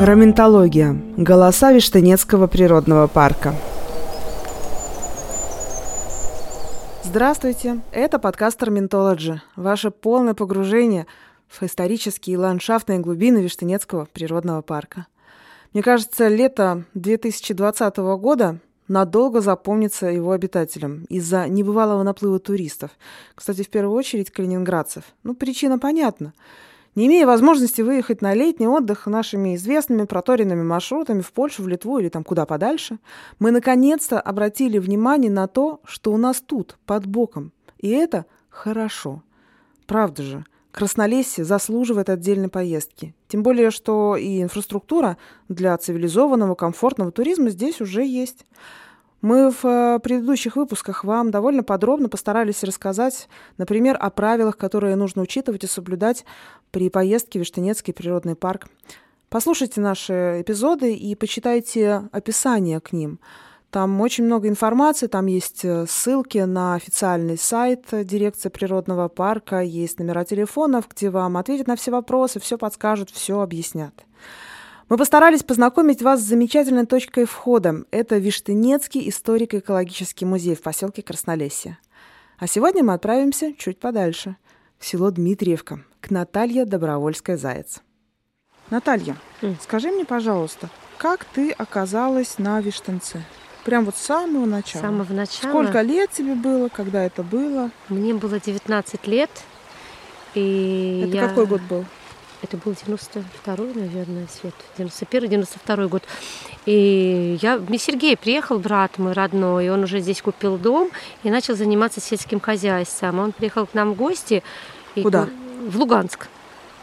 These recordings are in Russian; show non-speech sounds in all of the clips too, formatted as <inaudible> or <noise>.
Раментология. Голоса Виштынецкого природного парка. Здравствуйте, это подкаст Раментологи. Ваше полное погружение в исторические и ландшафтные глубины Виштынецкого природного парка. Мне кажется, лето 2020 года надолго запомнится его обитателям из-за небывалого наплыва туристов. Кстати, в первую очередь калининградцев. Ну, причина понятна. Не имея возможности выехать на летний отдых нашими известными проторенными маршрутами в Польшу, в Литву или там куда подальше, мы наконец-то обратили внимание на то, что у нас тут, под боком. И это хорошо. Правда же, Краснолесье заслуживает отдельной поездки. Тем более, что и инфраструктура для цивилизованного, комфортного туризма здесь уже есть. Мы в э, предыдущих выпусках вам довольно подробно постарались рассказать, например, о правилах, которые нужно учитывать и соблюдать при поездке в Виштынецкий природный парк. Послушайте наши эпизоды и почитайте описание к ним. Там очень много информации, там есть э, ссылки на официальный сайт дирекции природного парка, есть номера телефонов, где вам ответят на все вопросы, все подскажут, все объяснят. Мы постарались познакомить вас с замечательной точкой входа. Это Виштынецкий историко-экологический музей в поселке Краснолесье. А сегодня мы отправимся чуть подальше, в село Дмитриевка, к Наталье Добровольской-Заяц. Наталья, mm. скажи мне, пожалуйста, как ты оказалась на Виштынце? Прям вот с самого начала. С самого начала. Сколько лет тебе было, когда это было? Мне было 19 лет. И это я... какой год был? Это был 92-й, наверное, Свет. 91-92 год. И я, мне Сергей приехал, брат мой родной, и он уже здесь купил дом и начал заниматься сельским хозяйством. Он приехал к нам в гости. Куда? В Луганск.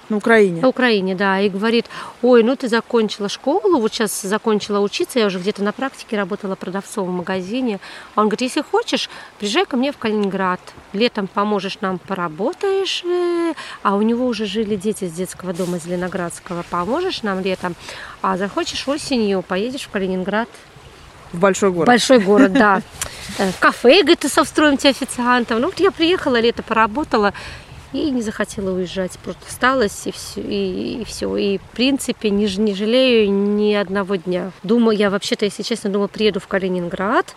На Украине? На Украине, да. И говорит, ой, ну ты закончила школу, вот сейчас закончила учиться, я уже где-то на практике работала продавцом в магазине. Он говорит, если хочешь, приезжай ко мне в Калининград. Летом поможешь нам, поработаешь. Э, а у него уже жили дети с детского дома Зеленоградского. Поможешь нам летом. А захочешь осенью, поедешь в Калининград. В большой город. Большой город, да. <laughs> Э, в кафе, говорит, устроим тебе официантом. Ну, вот я приехала, лето поработала, и не захотела уезжать, просто осталась и все, и, и все. И в принципе не, не жалею ни одного дня. Думаю, я вообще-то, если честно, думала, приеду в Калининград,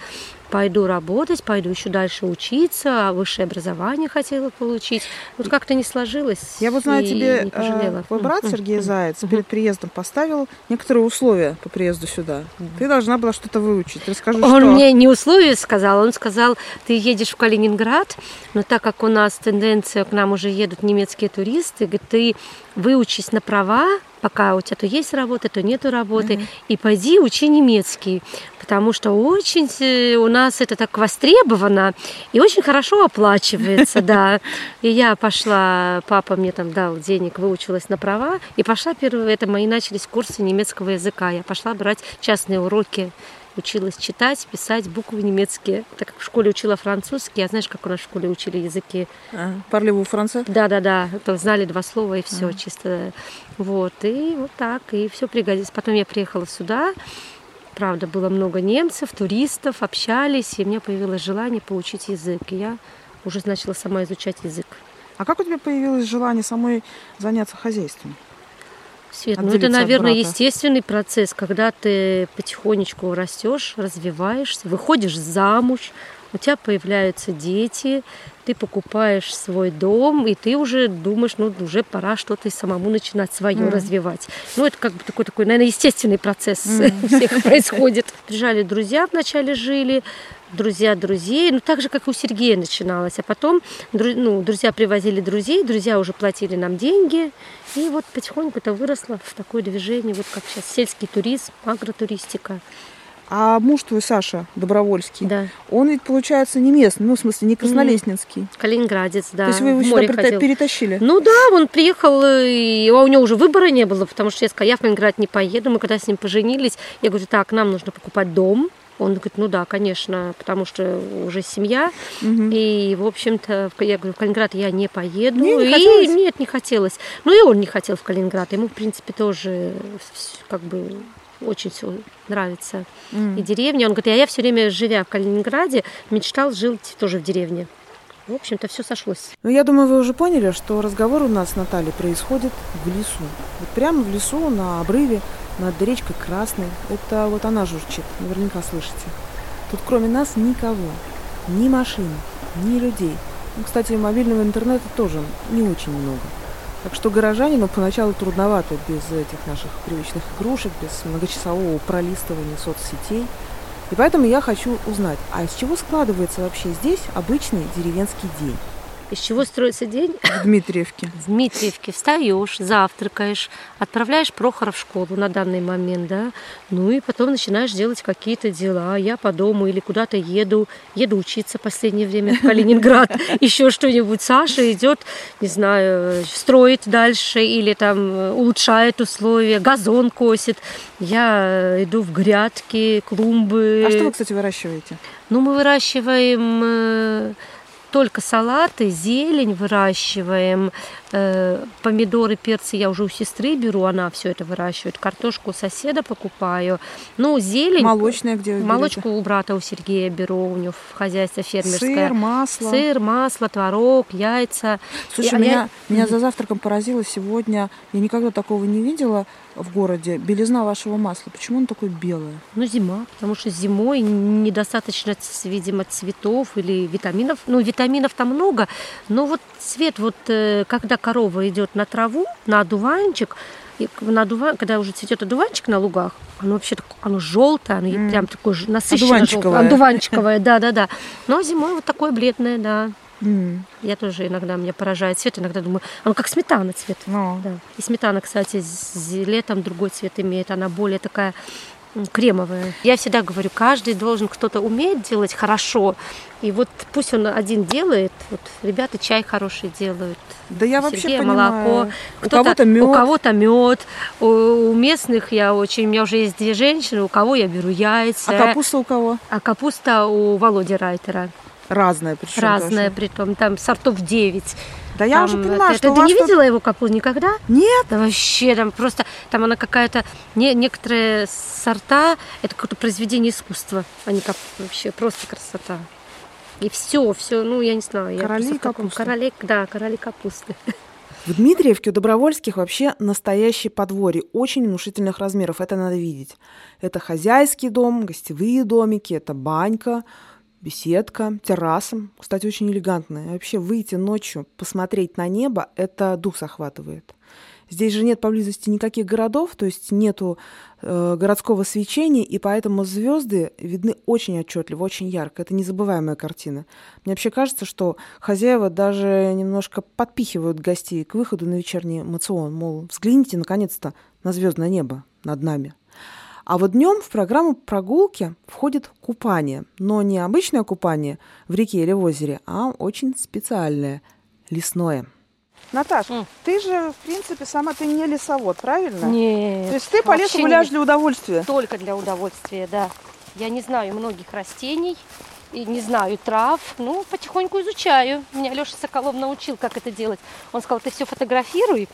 пойду работать, пойду еще дальше учиться, высшее образование хотела получить. Вот как-то не сложилось. Я вот знаю, тебе не пожалела. твой брат Сергей Заяц перед приездом поставил некоторые условия по приезду сюда. Ты должна была что-то выучить. Расскажи, он что. мне не условия сказал, он сказал, ты едешь в Калининград, но так как у нас тенденция, к нам уже едут немецкие туристы, говорит, ты выучись на права, пока у тебя то есть работа, то нету работы, mm-hmm. и пойди учи немецкий, потому что очень э, у нас это так востребовано и очень хорошо оплачивается, <laughs> да. И я пошла, папа мне там дал денег, выучилась на права, и пошла первые, это мои начались курсы немецкого языка, я пошла брать частные уроки училась читать, писать буквы немецкие. Так как в школе учила французский, а знаешь, как у нас в школе учили языки? Парлеву француз? Да, да, да. То знали два слова и все, а. чисто. Вот. И вот так, и все пригодилось. Потом я приехала сюда. Правда, было много немцев, туристов, общались, и у меня появилось желание получить язык. И я уже начала сама изучать язык. А как у тебя появилось желание самой заняться хозяйством? Свет, ну это, наверное, естественный процесс, когда ты потихонечку растешь, развиваешься, выходишь замуж, у тебя появляются дети, ты покупаешь свой дом, и ты уже думаешь, ну, уже пора что-то самому начинать свое mm. развивать. Ну, это как бы такой, такой, наверное, естественный процесс mm. <laughs> всех происходит. Приезжали друзья вначале жили, друзья друзей, ну так же, как и у Сергея начиналось. А потом ну, друзья привозили друзей, друзья уже платили нам деньги. И вот потихоньку это выросло в такое движение, вот как сейчас сельский туризм, агротуристика. А муж твой, Саша Добровольский, да. он ведь, получается, не местный, ну, в смысле, не краснолестнинский. Калининградец, да. То есть вы его сюда ходил. перетащили? Ну да, он приехал, и а у него уже выбора не было, потому что я сказала, я в Калининград не поеду. Мы когда с ним поженились, я говорю, так, нам нужно покупать дом, он говорит, ну да, конечно, потому что уже семья. Угу. И, в общем-то, я говорю, в Калининград я не поеду. Не, не и нет, не хотелось. Ну и он не хотел в Калининград. Ему, в принципе, тоже как бы очень все нравится. Mm. И деревня. Он говорит, а я все время, живя в Калининграде, мечтал жить тоже в деревне. В общем-то, все сошлось. Ну, я думаю, вы уже поняли, что разговор у нас с Натальей происходит в лесу. Вот прямо в лесу, на обрыве, над речкой Красной. Это вот она журчит, наверняка слышите. Тут кроме нас никого. Ни машин, ни людей. Ну, кстати, мобильного интернета тоже не очень много. Так что горожанину поначалу трудновато без этих наших привычных игрушек, без многочасового пролистывания соцсетей. И поэтому я хочу узнать, а из чего складывается вообще здесь обычный деревенский день? Из чего строится день? В Дмитриевке. В Дмитриевке встаешь, завтракаешь, отправляешь Прохора в школу на данный момент, да, ну и потом начинаешь делать какие-то дела. Я по дому или куда-то еду, еду учиться в последнее время в Калининград, <laughs> еще что-нибудь. Саша идет, не знаю, строит дальше или там улучшает условия, газон косит. Я иду в грядки, клумбы. А что вы, кстати, выращиваете? Ну, мы выращиваем э, только салаты, зелень выращиваем, помидоры, перцы я уже у сестры беру, она все это выращивает, картошку у соседа покупаю, ну зелень. Молочная где вы Молочку берете? у брата у Сергея беру, у него в хозяйстве фермерское. Сыр, масло. Сыр, масло, творог, яйца. Слушай, Я- меня, я- меня за завтраком поразило сегодня, я никогда такого не видела в городе, белизна вашего масла. Почему оно такое белое? Ну, зима, потому что зимой недостаточно, видимо, цветов или витаминов. Ну, витаминов там много, но вот цвет, вот э, когда корова идет на траву, на одуванчик, и на одува- когда уже цветет одуванчик на лугах, оно вообще так- оно желтое, оно прям такое же насыщенно Одуванчиковое. одуванчиковое, да, да, да. Но зимой вот такое бледное, да. Я тоже иногда меня поражает цвет, иногда думаю, оно как сметана цвет. ну. Да. И сметана, кстати, летом другой цвет имеет. Она более такая кремовая. Я всегда говорю, каждый должен кто-то уметь делать хорошо. И вот пусть он один делает. Вот ребята чай хороший делают. Да я вообще Сергея понимаю. молоко. У кого-то мед. У кого-то мед. У, у местных я очень... У меня уже есть две женщины, у кого я беру яйца. А капуста у кого? А капуста у Володи Райтера. Разная причем Разная, тоже. притом. Там сортов 9. Да я Там уже понимаю, это- что ты, не тут- видела его капусту никогда? Нет. Да вообще, там просто, там она какая-то, не, некоторые сорта, это какое-то произведение искусства, они как вообще просто красота. И все, все, ну я не знаю. я Короли таком- капусты. Короли, да, короли капусты. В Дмитриевке у Добровольских вообще настоящее подворье очень внушительных размеров. Это надо видеть. Это хозяйский дом, гостевые домики, это банька, беседка, терраса. Кстати, очень элегантная. Вообще выйти ночью, посмотреть на небо, это дух захватывает. Здесь же нет поблизости никаких городов, то есть нету э, городского свечения, и поэтому звезды видны очень отчетливо, очень ярко. Это незабываемая картина. Мне вообще кажется, что хозяева даже немножко подпихивают гостей к выходу на вечерний мацион, мол, взгляните наконец-то на звездное небо над нами. А вот днем в программу прогулки входит купание, но не обычное купание в реке или в озере, а очень специальное, лесное. Наташ, М. ты же, в принципе, сама ты не лесовод, правильно? Нет. То есть ты по лесу гуляешь не- для удовольствия. Только для удовольствия, да. Я не знаю многих растений, и не знаю трав, ну, потихоньку изучаю. Меня Леша Соколов научил, как это делать. Он сказал, ты все фотографируй,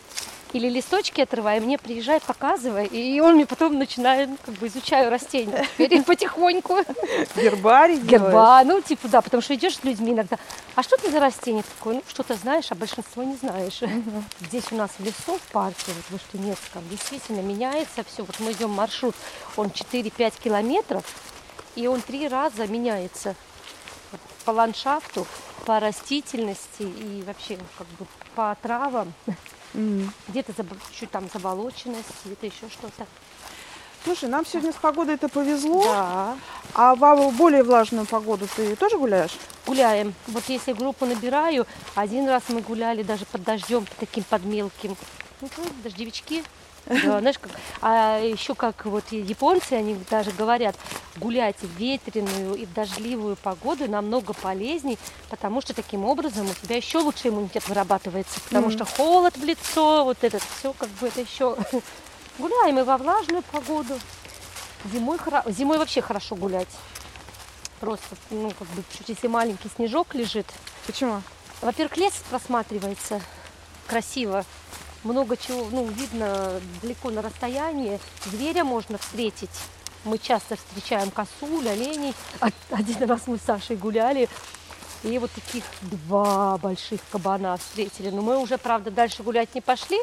или листочки отрывай, мне приезжай, показывай. И он мне потом начинает, ну, как бы изучаю растения. Теперь потихоньку. Гербарий. Герба, ну, типа, да, потому что идешь с людьми иногда. А что ты за растение такое? Ну, что-то знаешь, а большинство не знаешь. Здесь у нас в лесу, в парке, вот в Штунецком, действительно меняется все. Вот мы идем маршрут, он 4-5 километров, и он три раза меняется по ландшафту, по растительности и вообще как бы по травам. М. Где-то чуть там заболоченность, где-то еще что-то. Слушай, нам сегодня с погодой это повезло. Да. А в более влажную погоду ты тоже гуляешь? Гуляем. Вот если группу набираю, один раз мы гуляли даже под дождем, таким под мелким. Ну, дождевички. Да, знаешь, как, а еще как вот японцы, они даже говорят, гулять в ветреную и в дождливую погоду намного полезней, потому что таким образом у тебя еще лучше иммунитет вырабатывается, потому Мгм. что холод в лицо, вот этот все как бы это еще. <laughs> Гуляем и во влажную погоду. Зимой, хоро- зимой вообще хорошо гулять. Просто, ну, как бы, чуть если маленький снежок лежит. Почему? Во-первых, лес просматривается красиво. Много чего, ну, видно далеко на расстоянии. Зверя можно встретить. Мы часто встречаем косуль, оленей. Од- Один раз мы с Сашей гуляли, и вот таких два больших кабана встретили. Но мы уже, правда, дальше гулять не пошли.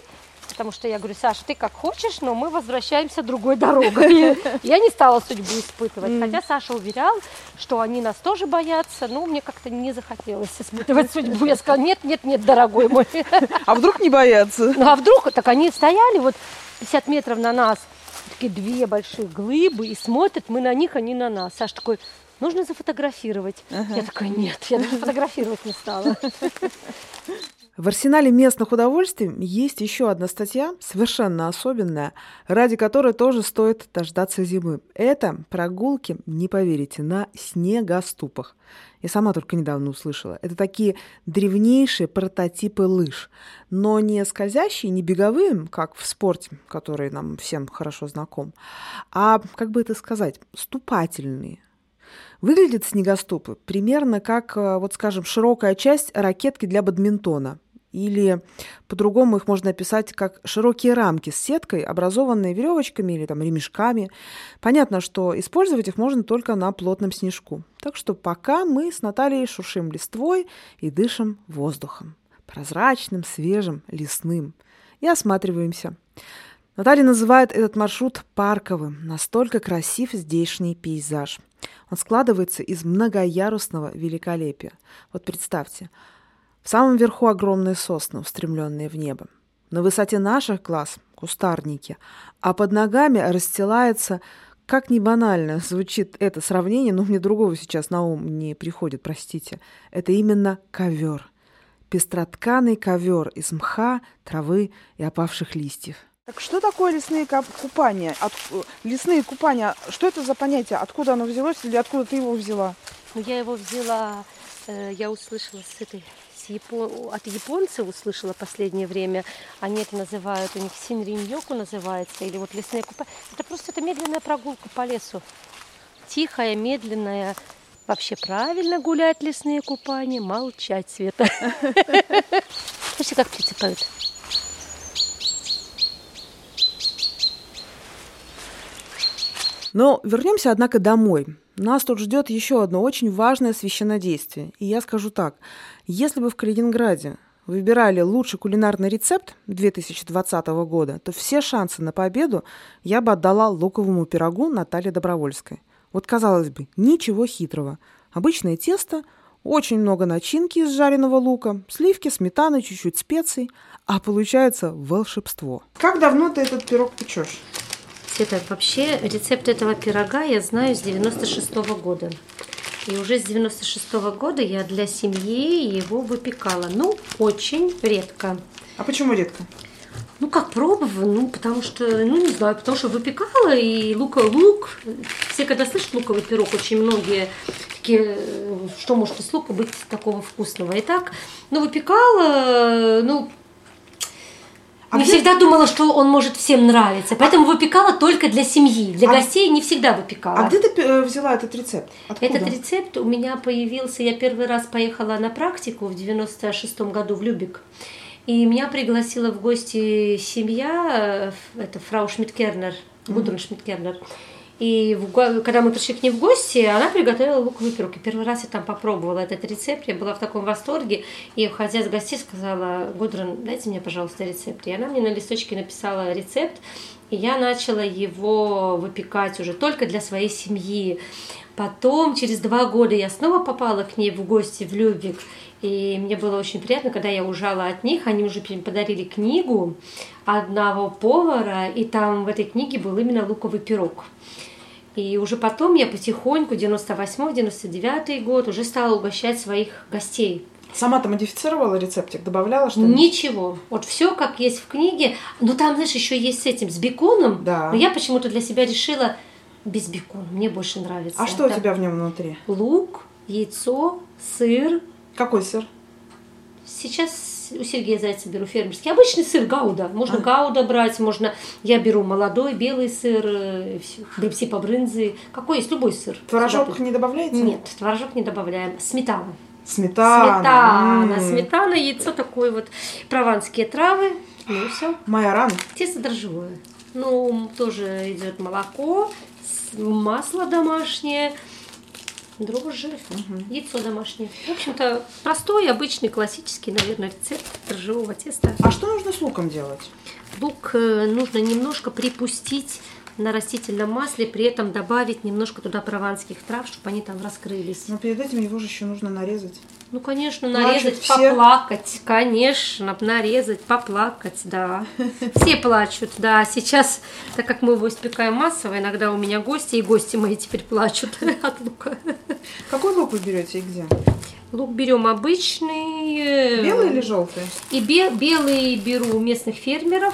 Потому что я говорю, Саша, ты как хочешь, но мы возвращаемся другой дорогой. Я не стала судьбу испытывать, хотя Саша уверял, что они нас тоже боятся, но мне как-то не захотелось испытывать судьбу. Я сказала, нет, нет, нет, дорогой мой. А вдруг не боятся? Ну а вдруг, так они стояли вот 50 метров на нас, такие две большие глыбы, и смотрят, мы на них, они на нас. Саша такой, нужно зафотографировать. Ага. Я такая, нет, я даже фотографировать не стала. В арсенале местных удовольствий есть еще одна статья, совершенно особенная, ради которой тоже стоит дождаться зимы. Это прогулки, не поверите, на снегоступах. Я сама только недавно услышала. Это такие древнейшие прототипы лыж, но не скользящие, не беговые, как в спорте, который нам всем хорошо знаком, а, как бы это сказать, ступательные, Выглядят снегоступы примерно как, э, вот скажем, широкая часть ракетки для бадминтона. Или по-другому их можно описать как широкие рамки с сеткой, образованные веревочками или там ремешками. Понятно, что использовать их можно только на плотном снежку. Так что пока мы с Натальей шуршим листвой и дышим воздухом. Прозрачным, свежим, лесным. И осматриваемся. Наталья называет этот маршрут парковым. Настолько красив здешний пейзаж. Он складывается из многоярусного великолепия. Вот представьте, в самом верху огромные сосны, устремленные в небо. На высоте наших глаз – кустарники, а под ногами расстилается, как ни банально звучит это сравнение, но мне другого сейчас на ум не приходит, простите. Это именно ковер. Пестротканый ковер из мха, травы и опавших листьев. Так что такое лесные купания? От, лесные купания, что это за понятие? Откуда оно взялось или откуда ты его взяла? Ну, я его взяла, э, я услышала с этой Япон... от японцев услышала последнее время. Они это называют, у них синриньоку называется, или вот лесные купания. Это просто это медленная прогулка по лесу. Тихая, медленная. Вообще правильно гулять лесные купания, молчать, Света. <laughs> Слушай, как птицы поют. Но вернемся, однако, домой. Нас тут ждет еще одно очень важное священнодействие. И я скажу так. Если бы в Калининграде выбирали лучший кулинарный рецепт 2020 года, то все шансы на победу я бы отдала луковому пирогу Наталье Добровольской. Вот, казалось бы, ничего хитрого. Обычное тесто, очень много начинки из жареного лука, сливки, сметаны, чуть-чуть специй, а получается волшебство. Как давно ты этот пирог печешь? Света, вообще рецепт этого пирога я знаю с 96 -го года. И уже с 96 -го года я для семьи его выпекала. Ну, очень редко. А почему редко? Ну, как пробовала, ну, потому что, ну, не знаю, потому что выпекала, и лук, лук, все, когда слышат луковый пирог, очень многие такие, что может из лука быть такого вкусного. И так, ну, выпекала, ну, а где... всегда думала, что он может всем нравиться, поэтому выпекала только для семьи, для а... гостей не всегда выпекала. А где ты э, взяла этот рецепт? Откуда? Этот рецепт у меня появился, я первый раз поехала на практику в 96-м году в Любик. И меня пригласила в гости семья, э, это фрау Шмидкернер, Гудрун mm-hmm. Шмидкернер. И в, когда мы пришли к ней в гости, она приготовила луковый пирог. И первый раз я там попробовала этот рецепт, я была в таком восторге. И, уходя с гостей, сказала, Гудрон, дайте мне, пожалуйста, рецепт. И она мне на листочке написала рецепт, и я начала его выпекать уже только для своей семьи. Потом, через два года, я снова попала к ней в гости в Любик. И мне было очень приятно, когда я ужала от них, они уже подарили книгу одного повара, и там в этой книге был именно луковый пирог. И уже потом я потихоньку, 98-99 год, уже стала угощать своих гостей. Сама-то модифицировала рецептик, добавляла что-нибудь? Ничего. Вот все как есть в книге. Но там, знаешь, еще есть с этим, с беконом. Да. Но я почему-то для себя решила без бекона. Мне больше нравится. А что Это у тебя в нем внутри? Лук, яйцо, сыр. Какой сыр? Сейчас у Сергея Зайца беру фермерский. Обычный сыр гауда. Можно а. гауда брать, можно... Я беру молодой белый сыр, э, типа брынзы. Какой есть? Любой сыр. Творожок не добавляете? Нет, творожок не добавляем. Сметана. Сметана. Сметана. М-м. Сметана, яйцо такое вот. Прованские травы. Ну все. Майоран. Тесто дрожжевое. Ну, тоже идет молоко, масло домашнее, дрожжи, угу. яйцо домашнее. В общем-то, простой, обычный, классический, наверное, рецепт дрожжевого теста. А что нужно с луком делать? Лук э, нужно немножко припустить на растительном масле, при этом добавить немножко туда прованских трав, чтобы они там раскрылись. Но перед этим его же еще нужно нарезать. Ну, конечно, нарезать, все? поплакать, конечно, нарезать, поплакать, да. <laughs> Все плачут, да. Сейчас, так как мы его испекаем массово, иногда у меня гости, и гости мои теперь плачут <laughs> от лука. Какой лук вы берете и где? Лук берем обычный. Э, белый или желтый? И бе белый беру у местных фермеров.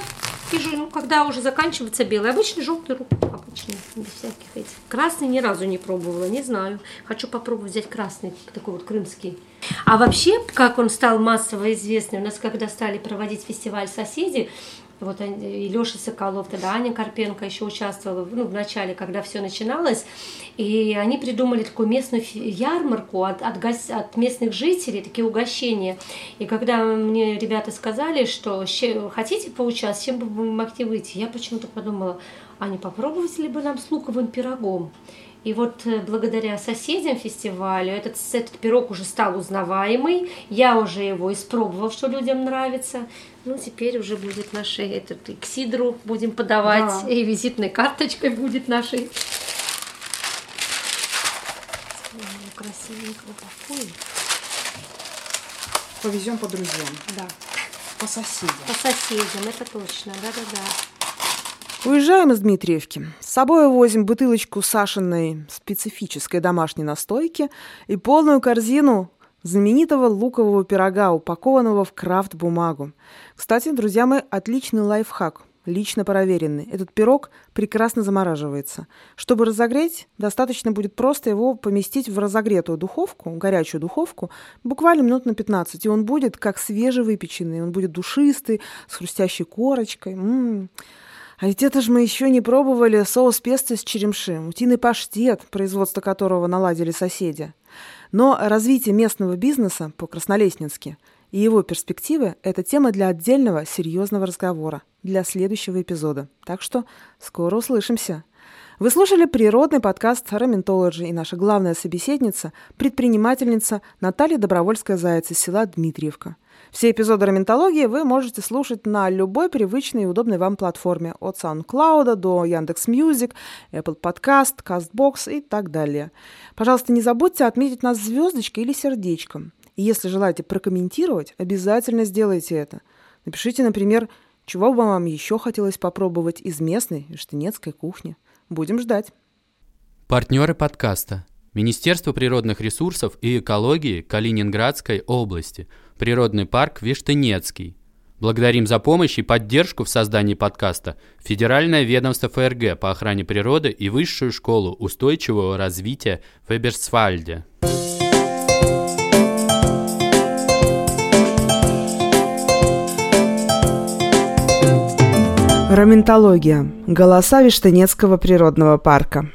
И ну, когда уже заканчивается белый, обычный желтый лук, обычный, без всяких этих. Красный ни разу не пробовала, не знаю. Хочу попробовать взять красный, такой вот крымский. А вообще, как он стал массово известный, у нас когда стали проводить фестиваль «Соседи», вот и Леша Соколов, тогда Аня Карпенко еще участвовала ну, в начале, когда все начиналось. И они придумали такую местную ярмарку от, от, гос... от местных жителей, такие угощения. И когда мне ребята сказали, что хотите поучаствовать, чем бы вы могли выйти, я почему-то подумала, а не попробовать ли бы нам с луковым пирогом? И вот э, благодаря соседям фестивалю этот, этот пирог уже стал узнаваемый. Я уже его испробовала, что людям нравится. Ну, теперь уже будет нашей, этот, и к сидру будем подавать, да. и визитной карточкой будет нашей. Красивенько такой. Повезем по друзьям. Да. По соседям. По соседям, это точно, да-да-да. Уезжаем из Дмитриевки. С собой возим бутылочку Сашиной специфической домашней настойки и полную корзину знаменитого лукового пирога, упакованного в крафт-бумагу. Кстати, друзья мои, отличный лайфхак, лично проверенный. Этот пирог прекрасно замораживается. Чтобы разогреть, достаточно будет просто его поместить в разогретую духовку, горячую духовку, буквально минут на 15, и он будет как свежевыпеченный, он будет душистый, с хрустящей корочкой. М-м-м. А ведь это же мы еще не пробовали соус песто с черемши, утиный паштет, производство которого наладили соседи. Но развитие местного бизнеса по-краснолестнински и его перспективы – это тема для отдельного серьезного разговора, для следующего эпизода. Так что скоро услышимся. Вы слушали природный подкаст «Раментологи» и наша главная собеседница – предпринимательница Наталья Добровольская-Заец из села Дмитриевка – все эпизоды раментологии вы можете слушать на любой привычной и удобной вам платформе, от SoundCloud до Яндекс.Music, Apple Podcast, CastBox и так далее. Пожалуйста, не забудьте отметить нас звездочкой или сердечком. И если желаете прокомментировать, обязательно сделайте это. Напишите, например, чего бы вам еще хотелось попробовать из местной штынецкой кухни. Будем ждать. Партнеры подкаста. Министерство природных ресурсов и экологии Калининградской области – Природный парк Виштынецкий. Благодарим за помощь и поддержку в создании подкаста Федеральное ведомство ФРГ по охране природы и Высшую школу устойчивого развития в Эберсфальде. Раментология. Голоса Виштынецкого природного парка.